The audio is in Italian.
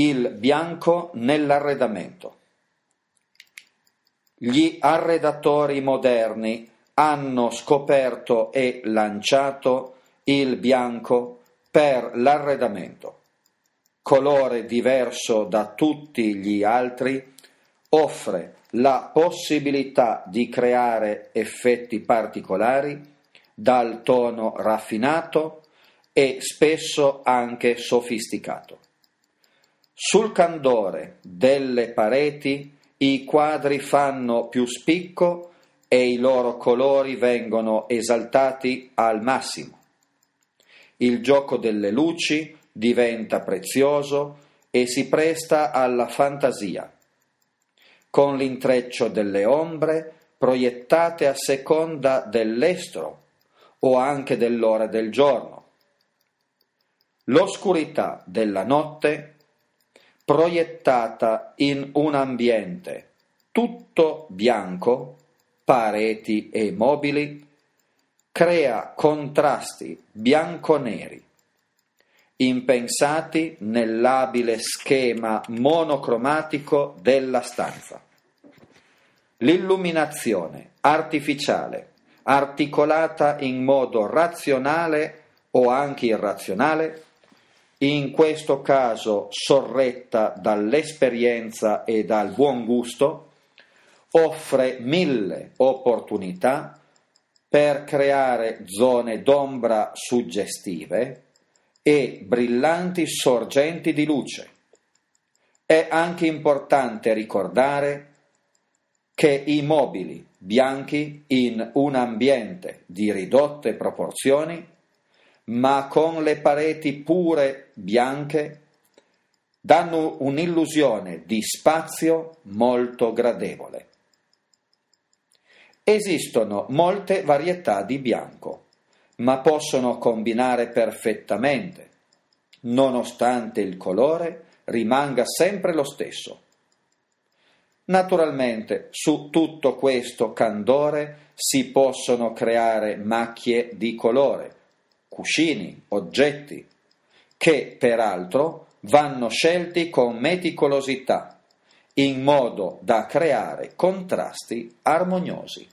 il bianco nell'arredamento. Gli arredatori moderni hanno scoperto e lanciato il bianco per l'arredamento. Colore diverso da tutti gli altri, offre la possibilità di creare effetti particolari dal tono raffinato e spesso anche sofisticato. Sul candore delle pareti i quadri fanno più spicco e i loro colori vengono esaltati al massimo. Il gioco delle luci diventa prezioso e si presta alla fantasia, con l'intreccio delle ombre proiettate a seconda dell'estro o anche dell'ora del giorno. L'oscurità della notte proiettata in un ambiente tutto bianco, pareti e mobili, crea contrasti bianco-neri, impensati nell'abile schema monocromatico della stanza. L'illuminazione artificiale, articolata in modo razionale o anche irrazionale, in questo caso sorretta dall'esperienza e dal buon gusto, offre mille opportunità per creare zone d'ombra suggestive e brillanti sorgenti di luce. È anche importante ricordare che i mobili bianchi in un ambiente di ridotte proporzioni ma con le pareti pure bianche danno un'illusione di spazio molto gradevole. Esistono molte varietà di bianco, ma possono combinare perfettamente, nonostante il colore rimanga sempre lo stesso. Naturalmente su tutto questo candore si possono creare macchie di colore, cuscini, oggetti, che peraltro vanno scelti con meticolosità, in modo da creare contrasti armoniosi.